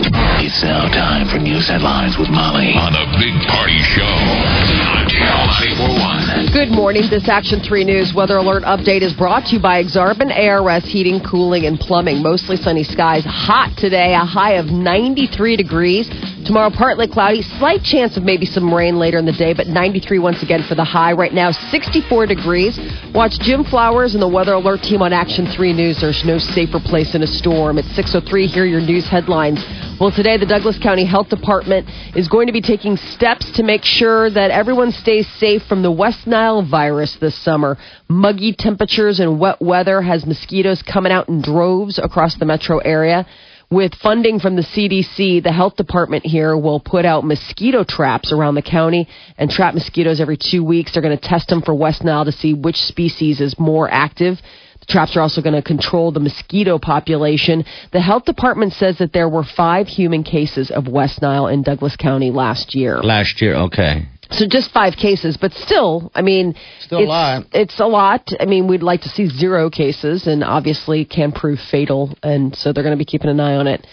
It's now time for news headlines with Molly on a big party show on Channel 941. Good morning. This Action 3 News weather alert update is brought to you by Exarban ARS Heating, Cooling, and Plumbing. Mostly sunny skies. Hot today, a high of 93 degrees. Tomorrow, partly cloudy. Slight chance of maybe some rain later in the day, but 93 once again for the high. Right now, 64 degrees. Watch Jim Flowers and the weather alert team on Action 3 News. There's no safer place in a storm. At 6.03, here are your news headlines. Well, today the Douglas County Health Department is going to be taking steps to make sure that everyone stays safe from the West Nile virus this summer. Muggy temperatures and wet weather has mosquitoes coming out in droves across the metro area. With funding from the CDC, the health department here will put out mosquito traps around the county and trap mosquitoes every two weeks. They're going to test them for West Nile to see which species is more active. Traps are also going to control the mosquito population. The health department says that there were five human cases of West Nile in Douglas County last year. Last year, okay. So just five cases, but still, I mean, Still a lot. It's a lot. I mean, we'd like to see zero cases, and obviously can prove fatal, and so they're going to be keeping an eye on it.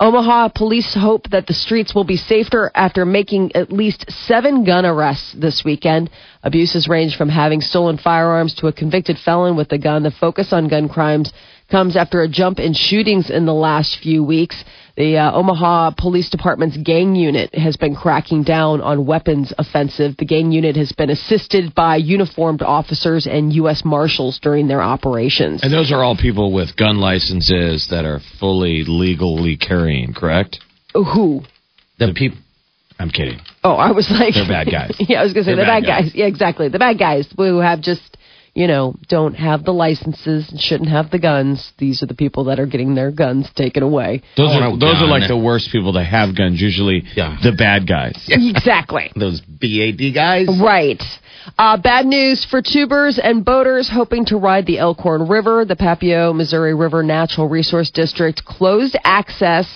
Omaha police hope that the streets will be safer after making at least seven gun arrests this weekend. Abuses range from having stolen firearms to a convicted felon with a gun. The focus on gun crimes comes after a jump in shootings in the last few weeks. The uh, Omaha Police Department's gang unit has been cracking down on weapons offensive. The gang unit has been assisted by uniformed officers and U.S. Marshals during their operations. And those are all people with gun licenses that are fully legally carrying, correct? Who? The people. I'm kidding. Oh, I was like, They're bad guys. yeah, I was going to say They're the bad, bad guys. guys. Yeah, exactly. The bad guys who have just, you know, don't have the licenses and shouldn't have the guns. These are the people that are getting their guns taken away. Those I are want a those are like the worst people to have guns. Usually, Yeah. the bad guys. Exactly. Those BAD guys. Right. Uh, bad news for tubers and boaters hoping to ride the Elkhorn River. The Papio Missouri River Natural Resource District closed access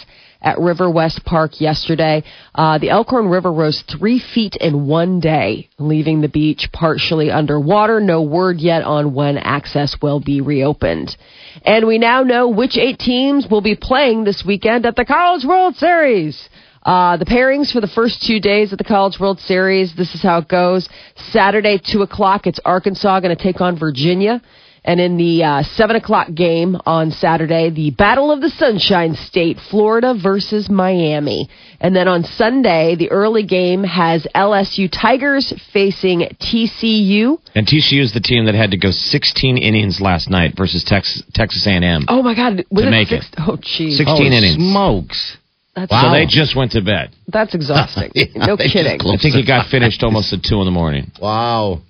at River West Park yesterday. Uh, the Elkhorn River rose three feet in one day, leaving the beach partially underwater. No word yet on when access will be reopened. And we now know which eight teams will be playing this weekend at the College World Series. Uh, the pairings for the first two days of the College World Series, this is how it goes. Saturday, 2 o'clock, it's Arkansas going to take on Virginia. And in the uh, 7 o'clock game on Saturday, the Battle of the Sunshine State, Florida versus Miami. And then on Sunday, the early game has LSU Tigers facing TCU. And TCU is the team that had to go 16 innings last night versus Texas Texas A&M. Oh my God, was To it make six? it. Oh, geez. 16 Holy innings. smokes. That's, So they just went to bed. that's exhausting. Yeah, no kidding. I think it got finished almost at two in the morning. Wow.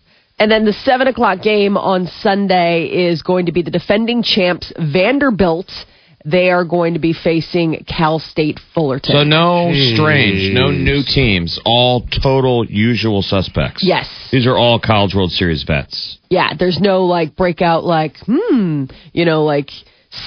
And then the seven o'clock game on Sunday is going to be the defending champs Vanderbilt. They are going to be facing Cal State Fullerton. So no strange, no new teams, all total usual suspects. Yes. These are all College World Series vets. yeah, there's no like breakout like hmm, you know, like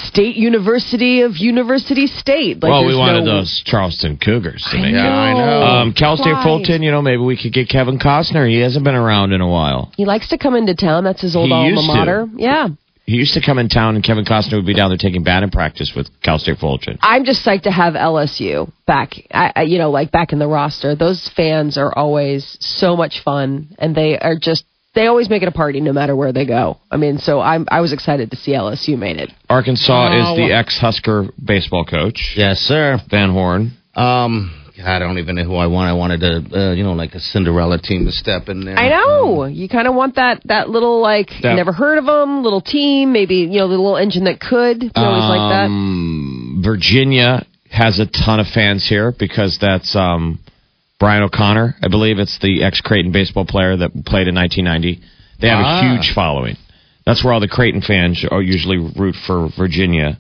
State University of University State. Like well, we wanted no- those Charleston Cougars to I make know. it. I know. Um, Cal State Why? Fulton, you know, maybe we could get Kevin Costner. He hasn't been around in a while. He likes to come into town. That's his old He alma used to. mater. Yeah. He used to come in town, and Kevin Costner would be down there taking batting practice with Cal State Fullerton. I'm just psyched to have LSU back. I, I, you know, like back in the roster. Those fans are always so much fun, and they are just they always make it a party no matter where they go. I mean, so I'm I was excited to see LSU made it. Arkansas Oh. is the ex-Husker baseball coach, Yes, sir. Van Horn. Um, I don't even know who I want. I wanted a, uh, you know, like a Cinderella team to step in there. I know. You kind of want that that little like That- never heard of them, little team, maybe you know the little engine that could. You always like that. Um, Virginia has a ton of fans here because that's um, Brian O'Connor. I believe it's the ex Creighton baseball player that played in 1990. They have Ah. a huge following. That's where all the Creighton fans are usually root for Virginia.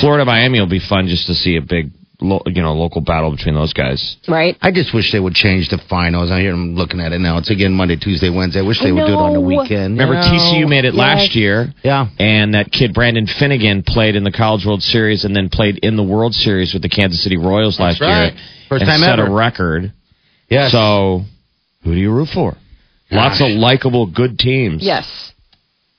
Florida Miami will be fun just to see a big, lo- you know, local battle between those guys. Right. I just wish they would change the finals. I hear them looking at it now. It's again Monday, Tuesday, Wednesday. I wish they I would do it on the weekend. Remember, You? TCU made it last year. Yeah. And that kid Brandon Finnegan played in the College World Series and then played in the World Series with the Kansas City Royals last right. year. First and time set ever. a record. Yes. So, who do you root for? Lots of likable, good teams. Yes.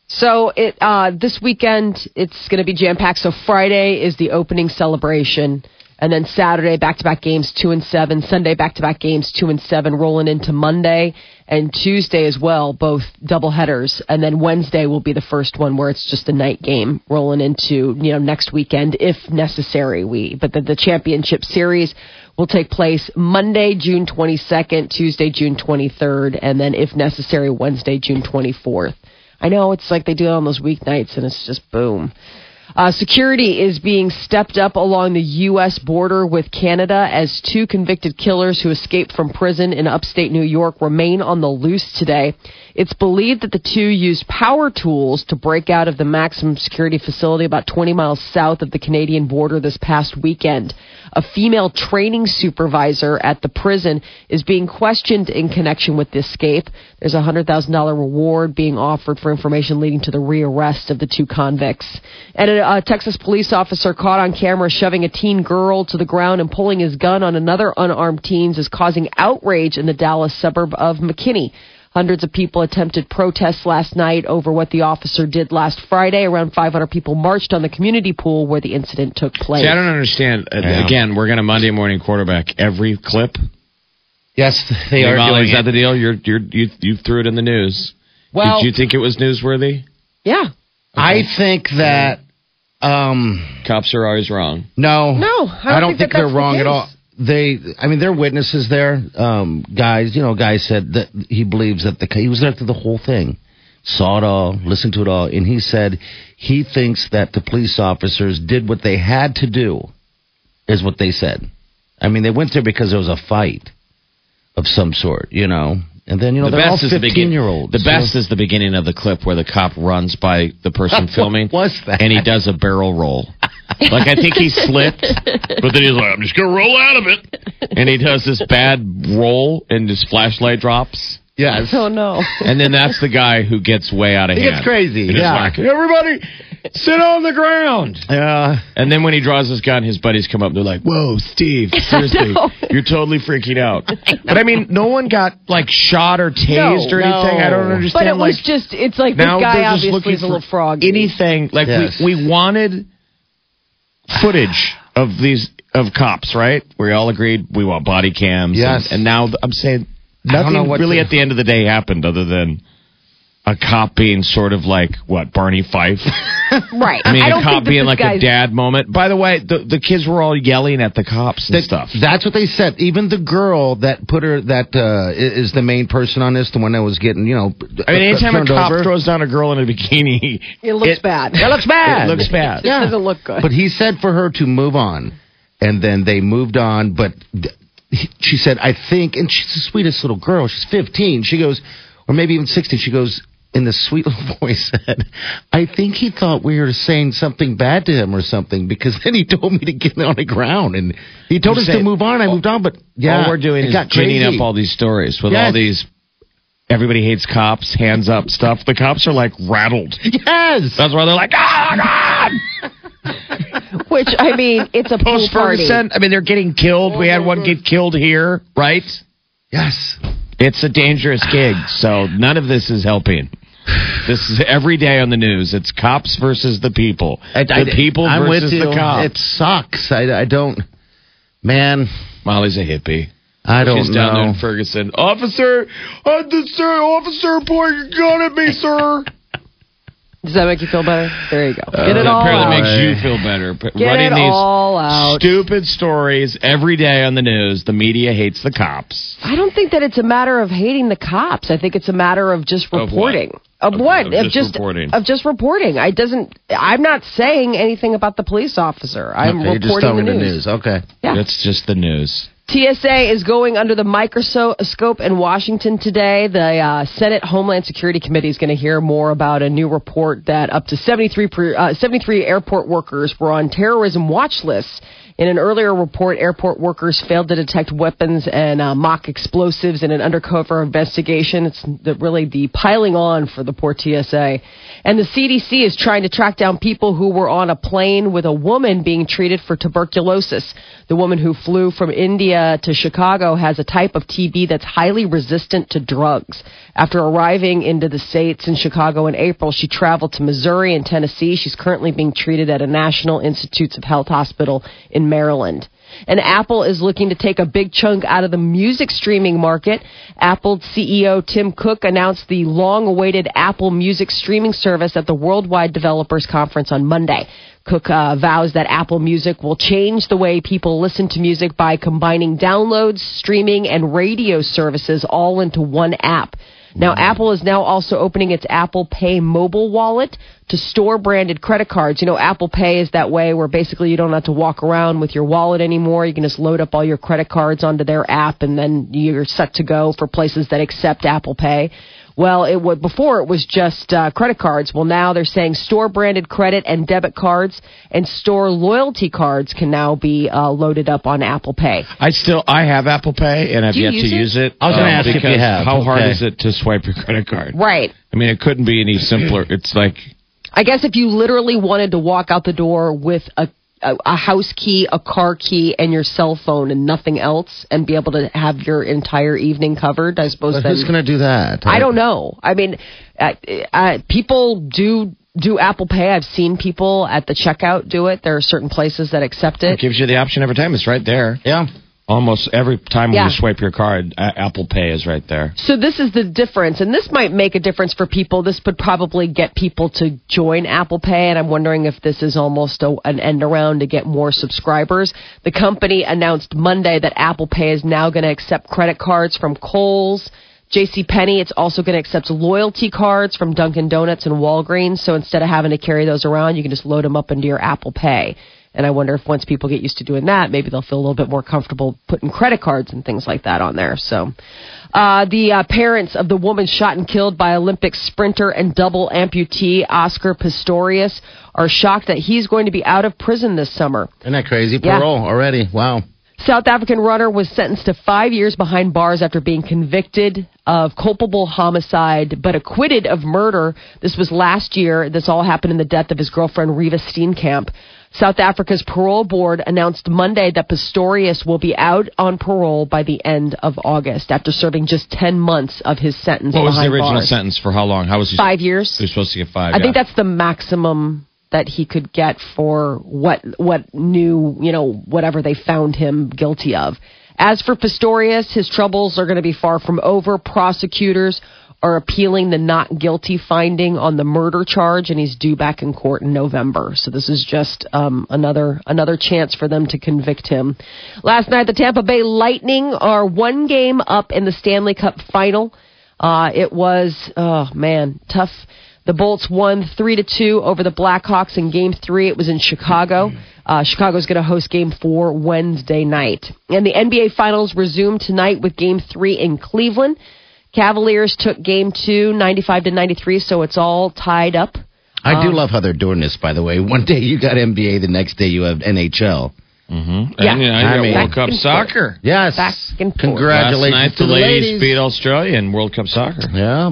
So it uh, this weekend it's going to be jam packed. So Friday is the opening celebration, and then Saturday back to back games two and seven. Sunday back to back games two and seven, rolling into Monday and Tuesday as well, both double headers. And then Wednesday will be the first one where it's just a night game, rolling into you know next weekend if necessary. We but the, the championship series will take place Monday, June 22nd, Tuesday, June 23rd, and then if necessary Wednesday, June 24th. I know it's like they do it on those weeknights, and it's just boom. Uh, security is being stepped up along the U.S. border with Canada as two convicted killers who escaped from prison in upstate New York remain on the loose today. It's believed that the two used power tools to break out of the maximum security facility about 20 miles south of the Canadian border this past weekend. A female training supervisor at the prison is being questioned in connection with the escape. There's a $100,000 reward being offered for information leading to the rearrest of the two convicts. And a, a Texas police officer caught on camera shoving a teen girl to the ground and pulling his gun on another unarmed teens is causing outrage in the Dallas suburb of McKinney. Hundreds of people attempted protests last night over what the officer did last Friday. Around 500 people marched on the community pool where the incident took place. See, I don't understand. Uh, Yeah. Again, we're going to Monday morning quarterback every clip. yes, they Hey, are Molly, doing is that the deal? You're, you're, you you threw it in the news. Well- Did you think it was newsworthy? yeah. I think that. Um, Cops are always wrong. no, No, I don't think that they're that's the wrong at all. They, I mean, they're witnesses there. Um, guys, you know, guy said that he believes that the he was there through the whole thing, saw it all, listened to it all, and he said he thinks that the police officers did what they had to do, is what they said. I mean, they went there because there was a fight of some sort, you know. And then you know the best is the begin- year olds. The best is the beginning of the clip where the cop runs by the person What filming. was that? And he does a barrel roll. Like I think he slipped, but then he's like, "I'm just gonna roll out of it," and he does this bad roll, and his flashlight drops. yes. Oh no. And then that's the guy who gets way out of He hand. gets crazy, And yeah. like, everybody, sit on the ground. Yeah. And then when he draws his gun, his buddies come up. They're like, "Whoa, Steve, seriously, you're totally freaking out." But I mean, no one got like shot or tased or No, anything. I don't understand. But it like, was just, it's like now this guy obviously looking is a little frog. anything. Like Yes. we we wanted footage of these of cops, right? We all agreed we want body cams. Yes. and, and now I'm saying I don't know nothing really to- at the end of the day happened other than. A cop being sort of like what Barney Fife. Right. I mean, don't a cop think being this like a dad moment. By the way, the, the kids were all yelling at the cops and That- stuff. That's what they said. Even the girl that put her that uh, is the main person on this, the one that was getting you know. I mean, anytime a turned cop over. throws down a girl in a bikini, It looks bad. It looks bad. It looks bad. It doesn't look good. But he said for her to move on, and then they moved on. But she said, I think, and she's the sweetest little girl. She's 15. She goes, or maybe even 16. She goes in the sweet little voice said, I think he thought we were saying something bad to him or something because then he told me to get on the ground and he told I'm us to move on. I moved on, but yeah, all we're doing it is got ginning up all these stories with Yes. all these. Everybody hates cops, hands up stuff. The cops are like rattled. Yes. That's why they're like, oh God! Which, I mean, it's a pool Post party. I mean, they're getting killed. We had one get killed here, right? Yes. It's a dangerous gig, so none of this is helping. This is every day on the news. It's cops versus the people. the people I'm versus the cops. It sucks. I, I don't. Man, Molly's a hippie. I don't She's down there know. in Ferguson. Officer, officer, officer, point your gun at me, sir. Does that make you feel better? There you go. Uh, Get it all apparently out. makes you feel better. Get running it these all out. stupid stories every day on the news, the media hates the cops. I don't think that it's a matter of hating the cops. I think it's a matter of just reporting. Of, Of- what? of just reporting. Of just reporting. I doesn't. I'm not saying anything about the police officer. I'm okay, you're just reporting the news. the news. Okay. Yeah. That's just the news. TSA is going under the microscope in Washington today. The uh, Senate Homeland Security Committee is going to hear more about a new report that up to 73, per, uh, 73 airport workers were on terrorism watch lists. In an earlier report, airport workers failed to detect weapons and uh, mock explosives in an undercover investigation. It's the, really the piling on for the poor TSA. And the CDC is trying to track down people who were on a plane with a woman being treated for tuberculosis. The woman who flew from India to Chicago has a type of TB that's highly resistant to drugs. After arriving into the States in Chicago in April, she traveled to Missouri and Tennessee. She's currently being treated at a National Institutes of Health hospital in Maryland. And Apple is looking to take a big chunk out of the music streaming market. Apple CEO Tim Cook announced the long awaited Apple Music streaming service at the Worldwide Developers Conference on Monday. Cook uh, vows that Apple Music will change the way people listen to music by combining downloads, streaming, and radio services all into one app. Now, Apple is now also opening its Apple Pay mobile wallet to store branded credit cards. You know, Apple Pay is that way where basically you don't have to walk around with your wallet anymore. You can just load up all your credit cards onto their app and then you're set to go for places that accept Apple Pay. Well, it was before it was just uh, credit cards. Well, now they're saying store branded credit and debit cards and store loyalty cards can now be uh, loaded up on Apple Pay. I still I have Apple Pay and I've Do you yet to use it? use it. I was gonna um, ask if you have. How hard Okay. is it to swipe your credit card? Right. I mean, it couldn't be any simpler. It's like I guess if you literally wanted to walk out the door with a a, a house key, a car key, and your cell phone, and nothing else, and be able to have your entire evening covered, I suppose. But then, who's going to do that? I don't know. I mean, uh, uh, people do do Apple Pay. I've seen people at the checkout do it. There are certain places that accept it it. gives you the option every time. It's right there. Yeah. Almost every time Yeah. when you swipe your card, Apple Pay is right there. So this is the difference, and this might make a difference for people. This would probably get people to join Apple Pay, and I'm wondering if this is almost a, an end around to get more subscribers. The company announced Monday that Apple Pay is now going to accept credit cards from Kohl's. J.C. Penney, it's also going to accept loyalty cards from Dunkin' Donuts and Walgreens. So instead of having to carry those around, you can just load them up into your Apple Pay. And I wonder if once people get used to doing that, maybe they'll feel a little bit more comfortable putting credit cards and things like that on there. So, uh, the uh, parents of the woman shot and killed by Olympic sprinter and double amputee Oscar Pistorius are shocked that he's going to be out of prison this summer. Isn't that crazy? Yeah. Parole already. Wow. South African runner was sentenced to five years behind bars after being convicted of culpable homicide but acquitted of murder. This was last year. This all happened in the death of his girlfriend, Reeva Steenkamp. South Africa's parole board announced Monday that Pistorius will be out on parole by the end of August after serving just 10 months of his sentence. What was the original bars. sentence for how long? How was he? Five years. He was supposed to get five. I think that's the maximum that he could get for what what new you know whatever they found him guilty of. As for Pistorius, his troubles are going to be far from over. Prosecutors are appealing the not guilty finding on the murder charge, and he's due back in court in November. So this is just um, another another chance for them to convict him. Last night, the Tampa Bay Lightning are one game up in the Stanley Cup final. Uh, it was oh man tough. The Bolts won three to two over the Blackhawks in Game Three. It was in Chicago. Uh, Chicago's going to host Game Four Wednesday night, and the NBA Finals resume tonight with Game Three in Cleveland. Cavaliers took Game Two, 95 to 93, so it's all tied up. I Um, do love how they're doing this, by the way. One day you got NBA, the next day you have NHL. Mm-hmm. Yeah. And you know, you I got mean- World Cup Back and soccer. Yes. Back and forth. Congratulations Last night, to the the ladies, ladies. beat Australia in World Cup soccer. Yeah.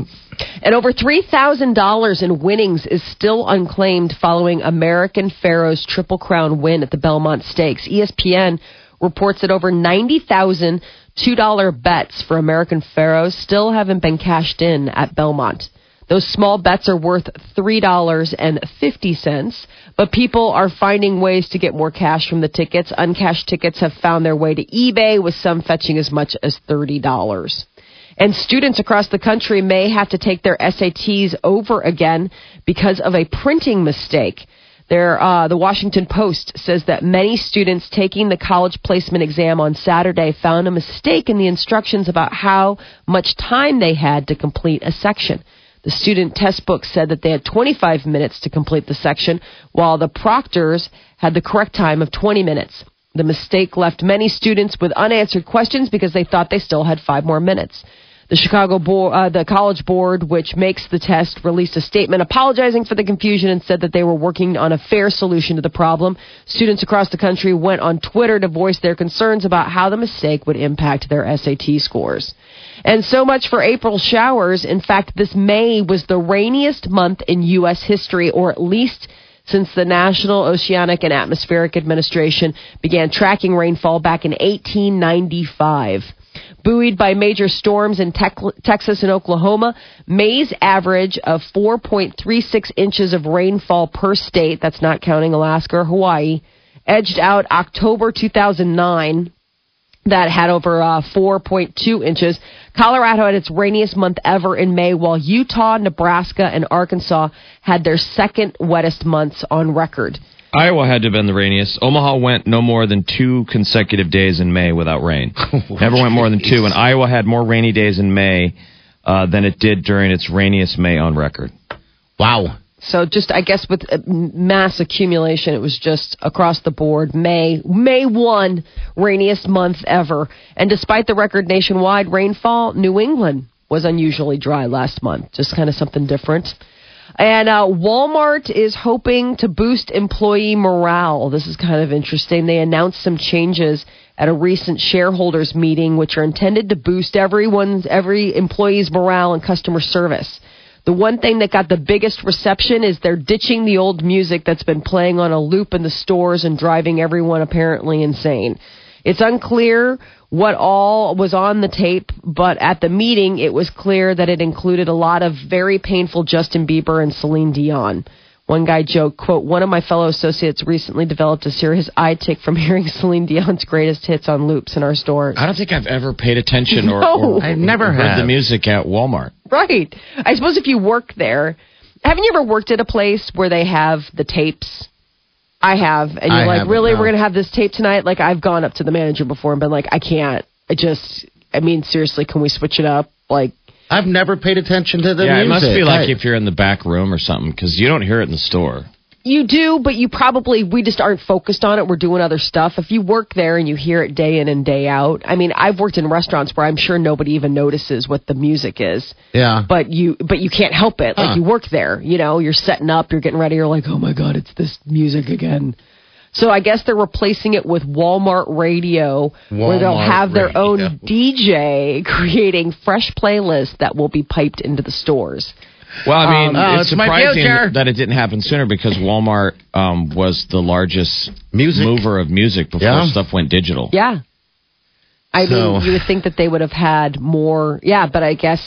And over $3,000 in winnings is still unclaimed following American Pharoah's Triple Crown win at the Belmont Stakes. ESPN reports that over 90,000 $2 bets for American Pharoahs still haven't been cashed in at Belmont. Those small bets are worth $3.50, but people are finding ways to get more cash from the tickets. Uncashed tickets have found their way to eBay, with some fetching as much as $30. And students across the country may have to take their SATs over again because of a printing mistake. There, uh, the Washington Post says that many students taking the college placement exam on Saturday found a mistake in the instructions about how much time they had to complete a section. The student test book said that they had 25 minutes to complete the section, while the proctors had the correct time of 20 minutes. The mistake left many students with unanswered questions because they thought they still had five more minutes. The Chicago board, uh, the College Board, which makes the test, released a statement apologizing for the confusion and said that they were working on a fair solution to the problem. Students across the country went on Twitter to voice their concerns about how the mistake would impact their SAT scores. And so much for April showers. In fact, this May was the rainiest month in U.S. history, or at least since the National Oceanic and Atmospheric Administration began tracking rainfall back in 1895. Buoyed by major storms in Texas and Oklahoma, May's average of 4.36 inches of rainfall per state, that's not counting Alaska or Hawaii, edged out October 2009 that had over uh, 4.2 inches. Colorado had its rainiest month ever in May, while Utah, Nebraska, and Arkansas had their second wettest months on record. Iowa had to have been the rainiest. Omaha went no more than two consecutive days in May without rain. Never went more than two. And Iowa had more rainy days in May uh, than it did during its rainiest May on record. Wow. So just, I guess, with uh, mass accumulation, it was just across the board. May, May one, rainiest month ever. And despite the record nationwide rainfall, New England was unusually dry last month. Just kind of something different. And uh, Walmart is hoping to boost employee morale. This is kind of interesting. They announced some changes at a recent shareholders meeting, which are intended to boost everyone's every employee's morale and customer service. The one thing that got the biggest reception is they're ditching the old music that's been playing on a loop in the stores and driving everyone apparently insane. It's unclear what all was on the tape, but at the meeting, it was clear that it included a lot of very painful Justin Bieber and Celine Dion. One guy joked, quote, one of my fellow associates recently developed a serious eye tic from hearing Celine Dion's greatest hits on loops in our stores. I don't think I've ever paid attention or, No. or I never heard have. the music at Walmart. Right. I suppose if you work there, haven't you ever worked at a place where they have the tapes? I have. And you're I like, really? no. We're going to have this tape tonight? Like, I've gone up to the manager before and been like, I can't. I just, I mean, seriously, can we switch it up? Like, I've never paid attention to the yeah, music. it must be like I- if you're in the back room or something because you don't hear it in the store. You do, but you probably we just aren't focused on it. We're doing other stuff. If you work there and you hear it day in and day out, I mean, I've worked in restaurants where I'm sure nobody even notices what the music is, yeah. but you but you can't help it. Like Huh. you work there, you know, you're setting up, you're getting ready, you're like, oh my god, it's this music again. So I guess they're replacing it with Walmart Radio, where they'll have their Radio. own DJ creating fresh playlists that will be piped into the stores. Well, I mean, Um, oh, it's it's surprising that it didn't happen sooner because Walmart um, was the largest Music. mover of music before Yeah. stuff went digital. Yeah. I So- mean, you would think that they would have had more. Yeah, but I guess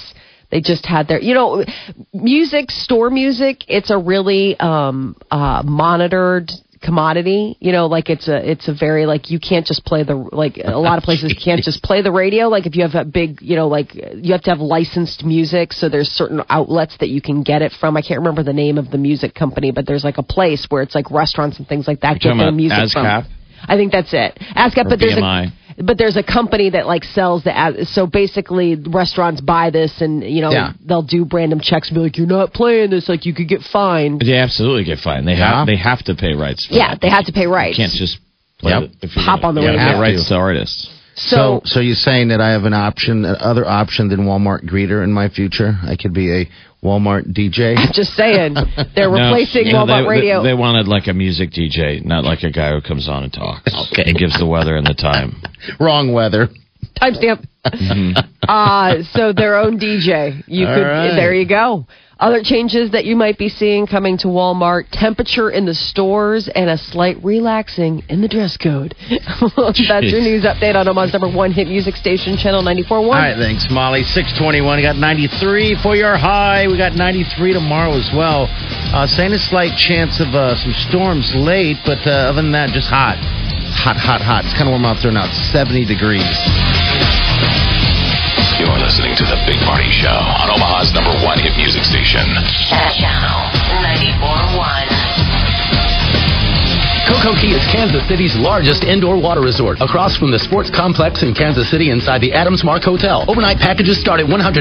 they just had their, you know, music, store music, it's a really um, uh, monitored commodity you know like it's a it's a very like you can't just play the like a lot of places can't just play the radio like if you have a big you know like you have to have licensed music so there's certain outlets that you can get it from i can't remember the name of the music company but there's like a place where it's like restaurants and things like that You're talking their music ASCAP? from I think that's it. ASCAP, Or but there's BMI. a but there's a company that like sells the ad- so basically restaurants buy this and you know Yeah. they'll do random checks and be like you're not playing this like you could get fined. They absolutely get fined. They Yeah. have they have to pay rights. For Yeah, that. they have to pay rights. You can't just play Yep. it if you're Pop on the you gotta radio. get rights to. to artists. So, So, so you're saying that I have an option, other option than Walmart greeter in my future? I could be a Walmart DJ. just saying they're No, replacing no, Walmart they, Radio. They, they wanted like a music DJ, not like a guy who comes on and talks. Okay. And gives the weather and the time. Wrong weather. Timestamp. uh, so their own DJ. You All could. right. There you go. Other changes that you might be seeing coming to Walmart: temperature in the stores and a slight relaxing in the dress code. That's your news update on Omaha's number one hit music station, Channel 94.1. All right, thanks, Molly. 621. We got 93 for your high. We got 93 tomorrow as well. Uh, saying a slight chance of uh, some storms late, but uh, other than that, just hot. Hot, hot, hot. It's kind of warm out there now. It's 70 degrees. You're listening to The Big Party Show on Omaha's number one hit music station. Channel 94.1. Coco Key is Kansas City's largest indoor water resort, across from the sports complex in Kansas City inside the Adams Mark Hotel. Overnight packages start at 149.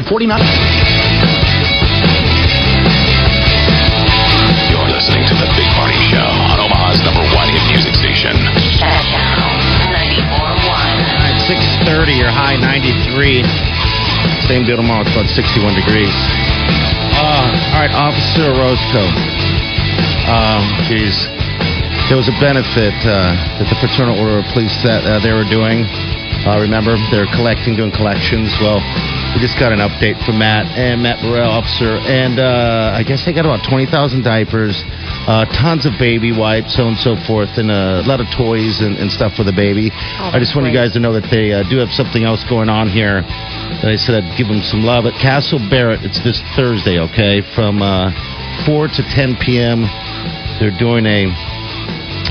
30 or high 93. Same deal tomorrow. It's about 61 degrees. Uh, all right, Officer Roscoe. Um. There was a benefit uh, that the Fraternal Order of Police that uh, they were doing. Uh, remember, they're collecting, doing collections. Well, we just got an update from Matt and Matt Burrell, officer, and uh, I guess they got about 20,000 diapers uh, tons of baby wipes, so on and so forth, and uh, a lot of toys and, and stuff for the baby. I just want you guys to know that they uh, do have something else going on here. And I said I'd give them some love. At Castle Barrett, it's this Thursday, okay, from uh, 4 to 10 p.m. They're doing a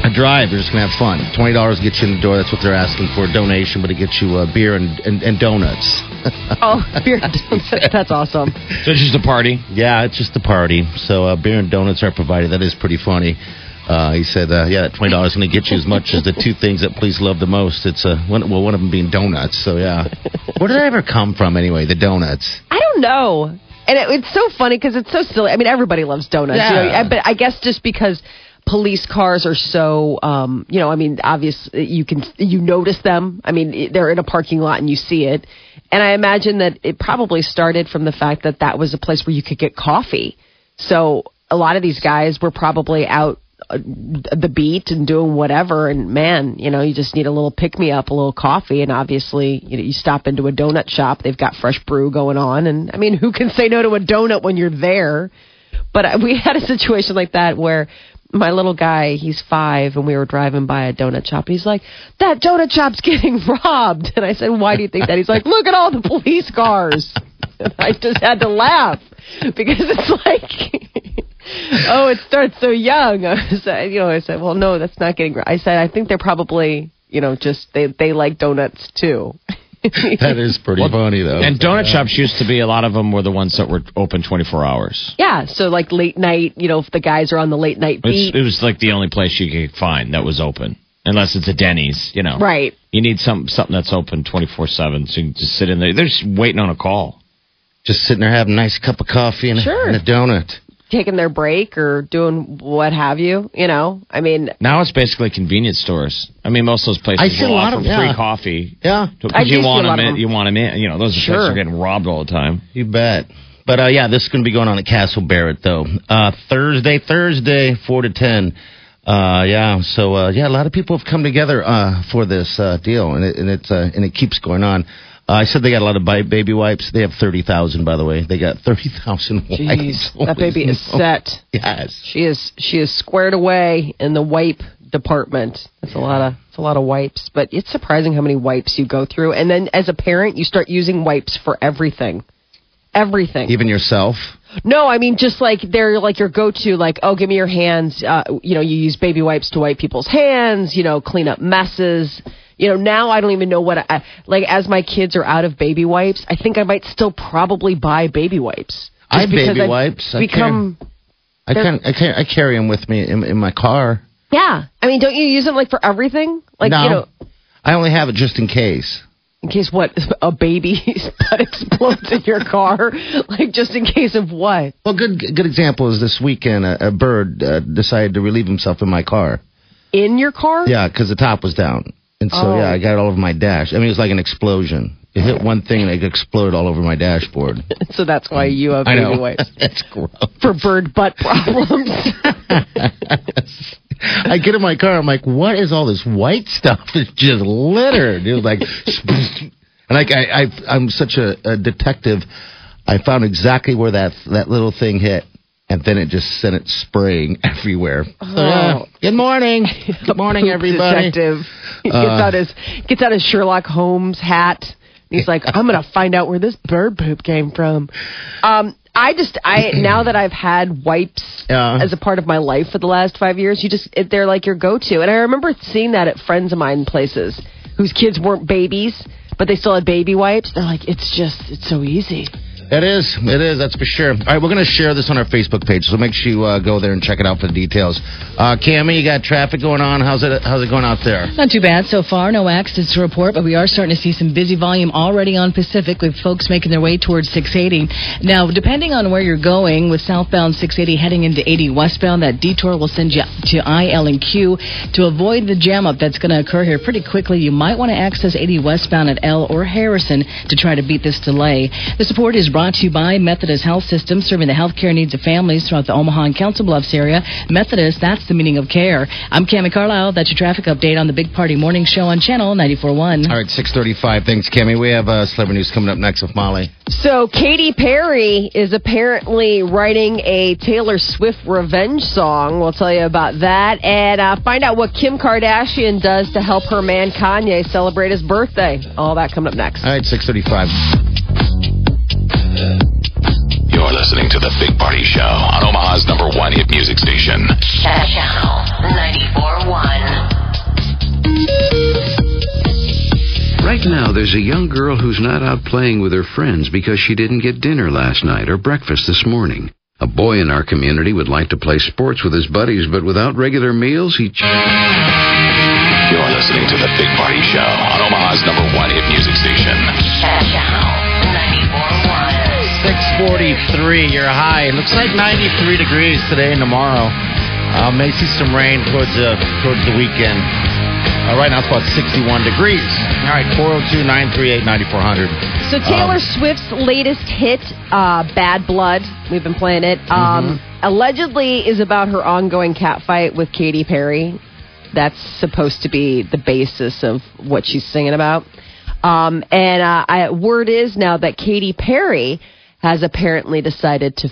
a drive. They're just gonna have fun. Twenty dollars gets you in the door. That's what they're asking for a donation, but it gets you uh, beer and, and, and donuts. Oh, beer. donuts That's awesome. So it's just a party. yeah, it's just a party. So uh, beer and donuts are provided. That is pretty funny. Uh, he said, uh, "Yeah, that twenty dollars is going to get you as much as the two things that police love the most. It's uh, one, well, one of them being donuts. So yeah, where did that ever come from anyway? The donuts. I don't know. And it, it's so funny because it's so silly. I mean, everybody loves donuts. You know, I- but I guess just because police cars are so, um, you know, I mean, obvious, you can, you notice them. I mean, they're in a parking lot and you see it. And I imagine that it probably started from the fact that that was a place where you could get coffee. So a lot of these guys were probably out uh, the beat and doing whatever and man you know you just need a little pick me up a little coffee and obviously you know you stop into a donut shop they've got fresh brew going on and i mean who can say no to a donut when you're there but we had a situation like that where my little guy he's five and we were driving by a donut shop and he's like that donut shop's getting robbed and i said why do you think that he's like look at all the police cars and i just had to laugh because it's like oh, it starts so young. I said, you know, I said, well, no, that's not getting. I said, I think they're probably, you know, just they they like donuts too. That is pretty funny though. And donut shops used to be a lot of them were the ones that were open 24 hours. yeah, so like late night, you know, if the guys are on the late night It's, beat, it was like the only place you could find that was open, unless it's a Denny's. You know, right? You need some something that's open 24 seven, so you can just sit in there. They're just waiting on a call. just sitting there having a nice cup of coffee and, a- Sure. and a donut. Taking their break or doing what have you. You know, I mean, Now it's basically convenience stores. I mean, most of those places I see a lot offer of- yeah. free coffee. Yeah, Because I you want them in, them. you want them in. You know, those are Sure. places are getting robbed all the time. You bet. But uh, yeah, this is going to be going on at Castle Barrett though. Uh, Thursday, Thursday, four to ten. Uh, yeah. So uh, yeah, a lot of people have come together uh, for this uh, deal, and it and it's uh, and it keeps going on. Uh, I said they got a lot of baby wipes. They have thirty thousand, by the way. They got thirty thousand wipes. jeez, that baby is set. Yes. She is she is squared away in the wipe department. That's a lot of it's a lot of wipes, but it's surprising how many wipes you go through. And then as a parent, you start using wipes for everything. Everything. Even yourself. No, I mean just like they're like your go-to. Like, oh, give me your hands. Uh, you know, you use baby wipes to wipe people's hands. You know, clean up messes. You know, now I don't even know what I like. As my kids are out of baby wipes, I think I might still probably buy baby wipes. I have baby I've wipes. I Become I can I can I carry them with me in, in my car. Yeah, I mean, don't you use them like for everything? Like no, you know, I only have it just in case. in case what a baby's butt explodes in your car, like just in case of what? Well, good good example is this weekend a, a bird uh, decided to relieve himself in my car. In your car? Yeah, because the top was down, and so Oh. yeah, I got it all over my dash. I mean, it was like an explosion. It hit one thing and it exploded all over my dashboard. So that's why you have I baby wipes It's gross. for bird butt problems. I get in my car. I'm like, what is all this white stuff? It's just littered. It was like, and like I, I, I'm such a, a detective. I found exactly where that that little thing hit, and then it just sent it spraying everywhere. So, yeah. Good morning. Good morning, everybody. Detective. He gets Uh. out his gets out his Sherlock Holmes hat. He's like, I'm gonna find out where this bird poop came from. Um, I just I now that I've had wipes Yeah. as a part of my life for the last five years, you just it, they're like your go to. And I remember seeing that at friends of mine places whose kids weren't babies. but they still had baby wipes. They're like, it's just, it's so easy. It is. It is. That's for sure. All right, we're going to share this on our Facebook page, so make sure you uh, go there and check it out for the details. Uh, Cammy, you got traffic going on. How's it? How's it going out there? Not too bad so far. No accidents to report, but we are starting to see some busy volume already on Pacific with folks making their way towards 680. Now, depending on where you're going, with southbound 680 heading into 80 westbound, that detour will send you to I, L, and Q. To avoid the jam up that's going to occur here pretty quickly, you might want to access 80 westbound at L or Harrison to try to beat this delay. The support is brought to you by Methodist Health System, serving the healthcare needs of families throughout the Omaha and Council Bluffs area. Methodist, that's the meaning of care. I'm Cami Carlisle. That's your traffic update on the Big Party Morning Show on Channel 94.1. All right, 635. Thanks, Cammy. We have uh, celebrity news coming up next with Molly. So Katy Perry is apparently writing a Taylor Swift revenge song. We'll tell you about that and uh, find out what Kim Kardashian does to help her man Kanye celebrate his birthday. All that coming up next. All right, 635. You're listening to the Big Party Show on Omaha's number one hit music station. Channel 94.1. Right now, there's a young girl who's not out playing with her friends because she didn't get dinner last night or breakfast this morning. A boy in our community would like to play sports with his buddies, but without regular meals, he. You're listening to the Big Party Show on Omaha's number one hit music station. Channel 94.1. 643, your high. Looks like 93 degrees today and tomorrow. Uh, may see some rain towards the towards the weekend. Uh, right now it's about 61 degrees. All right, 402 938 9400. So Taylor Swift's latest hit, uh, "Bad Blood," we've been playing it. Um, Allegedly, is about her ongoing catfight with Katy Perry. That's supposed to be the basis of what she's singing about. Um, and uh, I, word is now that Katy Perry has apparently decided to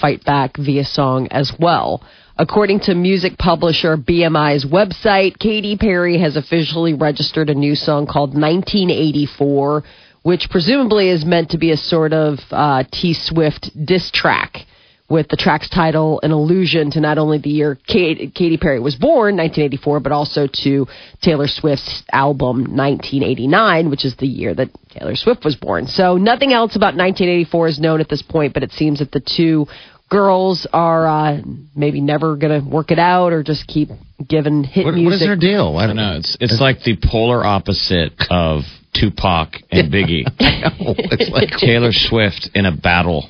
fight back via song as well. According to music publisher BMI's website, Katy Perry has officially registered a new song called 1984, which presumably is meant to be a sort of uh, T Swift diss track. With the track's title an allusion to not only the year Kate, Katy Perry was born, 1984, but also to Taylor Swift's album 1989, which is the year that Taylor Swift was born. So nothing else about 1984 is known at this point, but it seems that the two girls are uh, maybe never going to work it out or just keep giving hit What, music. what is their deal? I I don't know it's it's like the polar opposite of Tupac and Biggie. It's like Taylor Swift in a battle.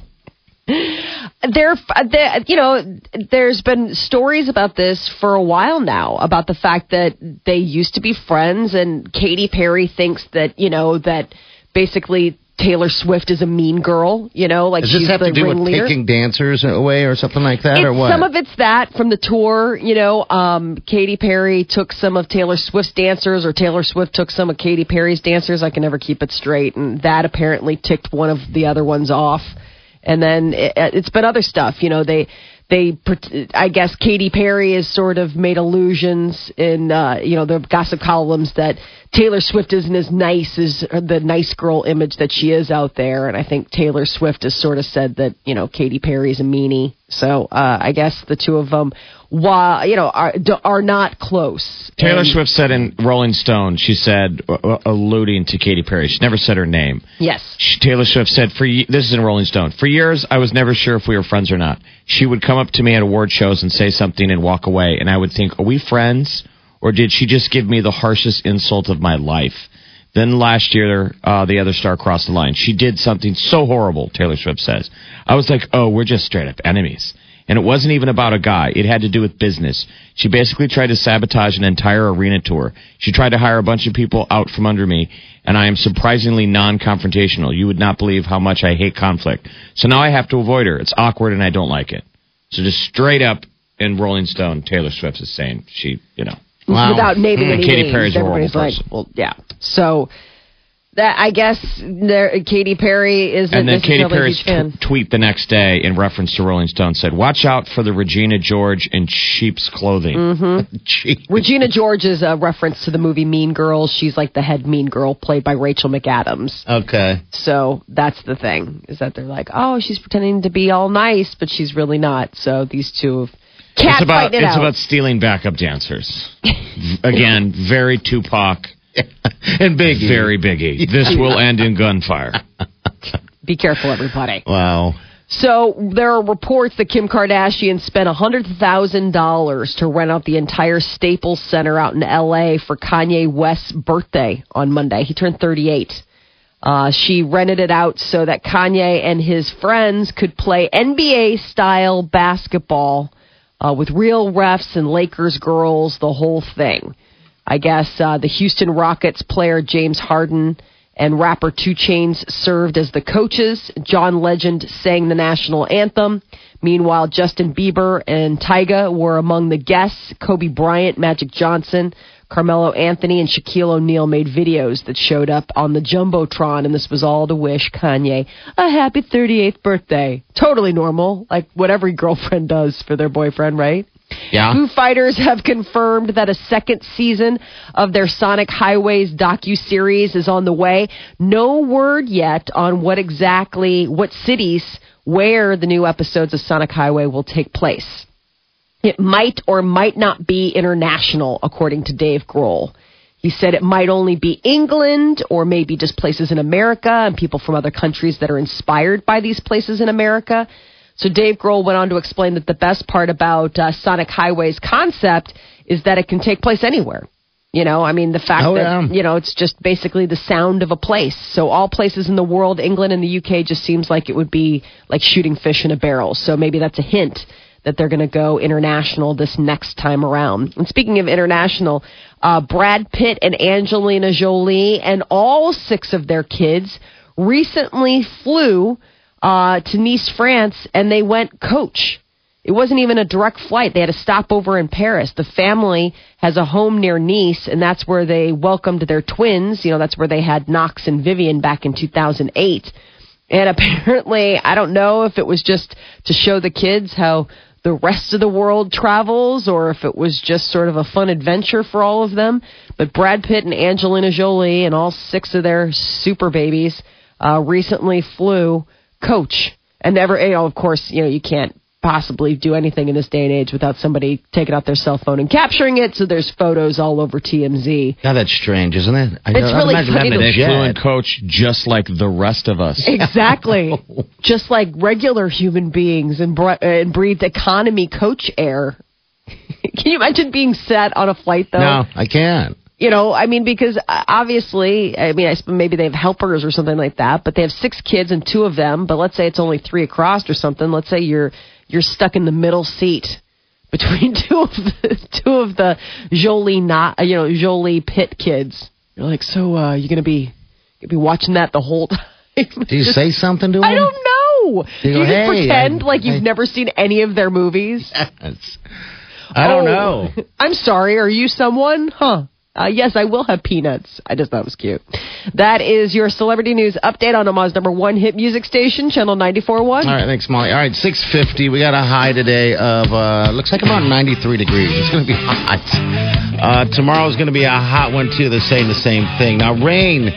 There, there, you know, there's been stories about this for a while now about the fact that they used to be friends, and Katy Perry thinks that you know that basically Taylor Swift is a mean girl. You know, like Does she's this have the to do with ringleader. taking dancers away or something like that, It's- or what? Some of it's that from the tour, you know. Um, Katy Perry took some of Taylor Swift's dancers, or Taylor Swift took some of Katy Perry's dancers. I can never keep it straight, and that apparently ticked one of the other ones off. And then it, it's been other stuff, you know. They they, I guess Katy Perry has sort of made allusions in, uh, you know, the gossip columns that Taylor Swift isn't as nice as the nice girl image that she is out there. And I think Taylor Swift has sort of said that, you know, Katy Perry's a meanie. So uh, I guess the two of them, while, you know, are, are not close. Taylor And- Swift said in Rolling Stone, she said, uh, alluding to Katy Perry, she never said her name. Yes. She, Taylor Swift said, "For this is in Rolling Stone. For years, I was never sure if we were friends or not. She would come up to me at award shows and say something and walk away, and I would think, are we friends, or did she just give me the harshest insult of my life?" Then last year, uh, the other star crossed the line. She did something so horrible. Taylor Swift says, "I was like, oh, we're just straight up enemies." And it wasn't even about a guy. It had to do with business. She basically tried to sabotage an entire arena tour. She tried to hire a bunch of people out from under me, and I am surprisingly non-confrontational. You would not believe how much I hate conflict. So now I have to avoid her. It's awkward and I don't like it. So just straight up in Rolling Stone, Taylor Swift is saying she, you know, Wow. without naming Mm, any Katy names. Perry's Everybody's like, person. well, yeah. So that I guess there, Katy Perry isn't and then Katy Perry's t- tweet the next day in reference to Rolling Stone said, "Watch out for the Regina George in sheep's clothing." Mm-hmm. Regina George is a reference to the movie Mean Girls. She's like the head Mean Girl, played by Rachel McAdams. Okay. So that's the thing is that they're like, oh, she's pretending to be all nice, but she's really not. So these two have cat it's about fighting it it's out. about stealing backup dancers. Again, very Tupac and Biggie. Very biggie. This will end in gunfire. Be careful, everybody. Wow. So there are reports that Kim Kardashian spent $100,000 to rent out the entire Staples Center out in LA for Kanye West's birthday on Monday. He turned 38. Uh, she rented it out so that Kanye and his friends could play NBA style basketball uh, with real refs and Lakers girls, the whole thing. I guess uh, the Houston Rockets player James Harden and rapper 2 Chainz served as the coaches. John Legend sang the national anthem. Meanwhile, Justin Bieber and Tyga were among the guests. Kobe Bryant, Magic Johnson, Carmelo Anthony, and Shaquille O'Neal made videos that showed up on the Jumbotron, and this was all to wish Kanye a happy 38th birthday. Totally normal, like what every girlfriend does for their boyfriend, right? Yeah. Foo Fighters have confirmed that a second season of their Sonic Highways docu-series is on the way. No word yet on what exactly, what cities where the new episodes of Sonic Highway will take place. It might or might not be international, according to Dave Grohl. He said it might only be England or maybe just places in America and people from other countries that are inspired by these places in America. So Dave Grohl went on to explain that the best part about uh, Sonic Highway's concept is that it can take place anywhere. You know, I mean, the fact Oh, that, yeah. you know, it's just basically the sound of a place. So all places in the world, England and the UK just seems like it would be like shooting fish in a barrel. So maybe that's a hint that they're going to go international this next time around. And speaking of international, uh, Brad Pitt and Angelina Jolie and all six of their kids recently flew uh, to Nice, France, and they went coach. It wasn't even a direct flight. They had to stop over in Paris. The family has a home near Nice, and that's where they welcomed their twins. You know, that's where they had Knox and Vivienne back in 2008. And apparently, I don't know if it was just to show the kids how the rest of the world travels or if it was just sort of a fun adventure for all of them. But Brad Pitt and Angelina Jolie and all six of their super babies uh, recently flew coach. And never, you know, of course, you know, you can't possibly do anything in this day and age without somebody taking out their cell phone and capturing it. So there's photos all over TMZ. Now that's strange, isn't it? I, It's I'd really imagine funny having to- a They flew in jet. coach just like the rest of us. Exactly. Just like regular human beings and, bre- and breathed economy coach air. Can you imagine being set on a flight though? No, I can't. You know, I mean, because uh, obviously, I mean, I maybe they have helpers or something like that, but they have six kids and two of them. But let's say it's only three across or something. Let's say you're you're stuck in the middle seat between two of the two of the Jolie not you know Jolie Pitt kids. You're like, so uh, you're gonna be you be watching that the whole time. Do you say something to him? I don't know. You Do you just "Hey, pretend I- like you've I- never seen any of their movies? Yes. I don't Oh, know. I'm sorry. Are you someone? Huh. Uh, yes, I will have peanuts. I just thought it was cute. That is your celebrity news update on Omaha's number one hit music station, Channel 94.1. All right, thanks, Molly. All right, 650. We got a high today of, uh, looks like about 93 degrees. It's going to be hot. Uh, tomorrow's going to be a hot one, too. They're saying the same thing. Now, rain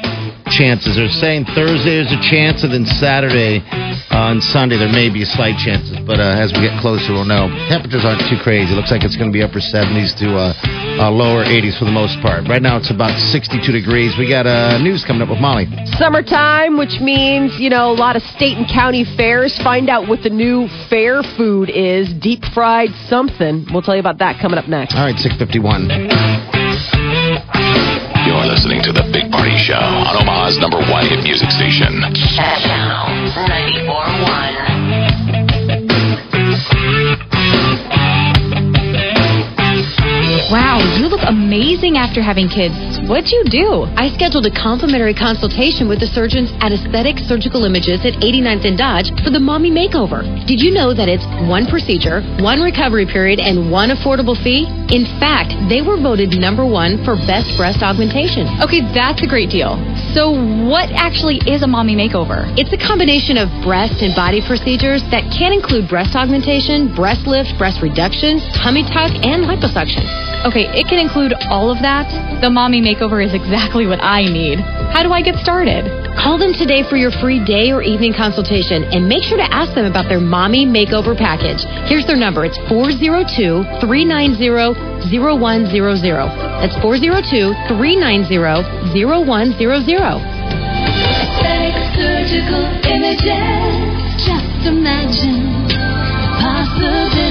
chances. They're saying Thursday there's a chance, and then Saturday uh, and Sunday there may be slight chances. But uh, as we get closer, we'll know. Temperatures aren't too crazy. It Looks like it's going to be upper 70s to uh, uh, lower 80s for the most part. Right now it's about 62 degrees. We got uh, news coming up with Molly. Summertime, which means, you know, a lot of state and county fairs. Find out what the new fair food is. Deep fried something. We'll tell you about that coming up next. All right, 651. You're listening to The Big Party Show on Omaha's number one hit music station. Channel 94.1. Wow, you look amazing after having kids. What'd you do? I scheduled a complimentary consultation with the surgeons at Aesthetic Surgical Images at 89th and Dodge for the mommy makeover. Did you know that it's one procedure, one recovery period, and one affordable fee? In fact, they were voted number one for best breast augmentation. Okay, that's a great deal. So, what actually is a mommy makeover? It's a combination of breast and body procedures that can include breast augmentation, breast lift, breast reduction, tummy tuck, and liposuction. Okay, it can include all of that, the mommy makeover is exactly what I need. How do I get started? Call them today for your free day or evening consultation and make sure to ask them about their mommy makeover package. Here's their number. It's 402 390 0100. That's 402 390 0100. Aesthetic surgical images. Just imagine possibilities.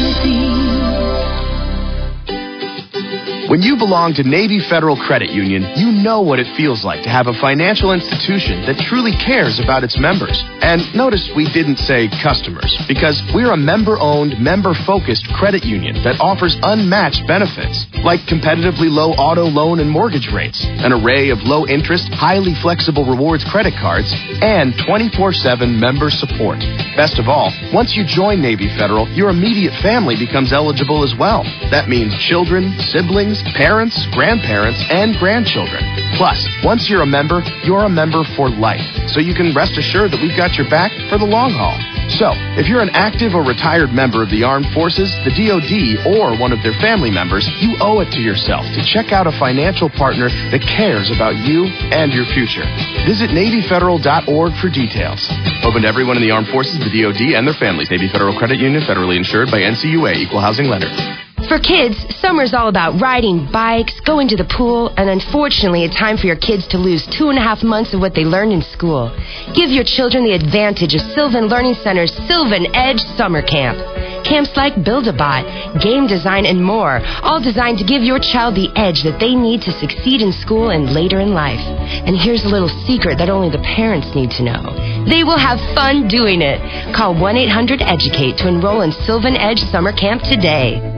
When you belong to Navy Federal Credit Union, you know what it feels like to have a financial institution that truly cares about its members. And notice we didn't say customers, because we're a member owned, member focused credit union that offers unmatched benefits, like competitively low auto loan and mortgage rates, an array of low interest, highly flexible rewards credit cards, and 24 7 member support. Best of all, once you join Navy Federal, your immediate family becomes eligible as well. That means children, siblings, parents, grandparents, and grandchildren. Plus, once you're a member, you're a member for life. So you can rest assured that we've got your back for the long haul. So, if you're an active or retired member of the armed forces, the DoD, or one of their family members, you owe it to yourself to check out a financial partner that cares about you and your future. Visit NavyFederal.org for details. Open to everyone in the armed forces, the DoD, and their families. Navy Federal Credit Union, federally insured by NCUA, Equal Housing Lender. For kids, summer's all about riding bikes, going to the pool, and unfortunately, a time for your kids to lose two and a half months of what they learned in school. Give your children the advantage of Sylvan Learning Center's Sylvan Edge Summer Camp. Camps like Build-A-Bot, game design, and more, all designed to give your child the edge that they need to succeed in school and later in life. And here's a little secret that only the parents need to know. They will have fun doing it. Call 1-800-EDUCATE to enroll in Sylvan Edge Summer Camp today.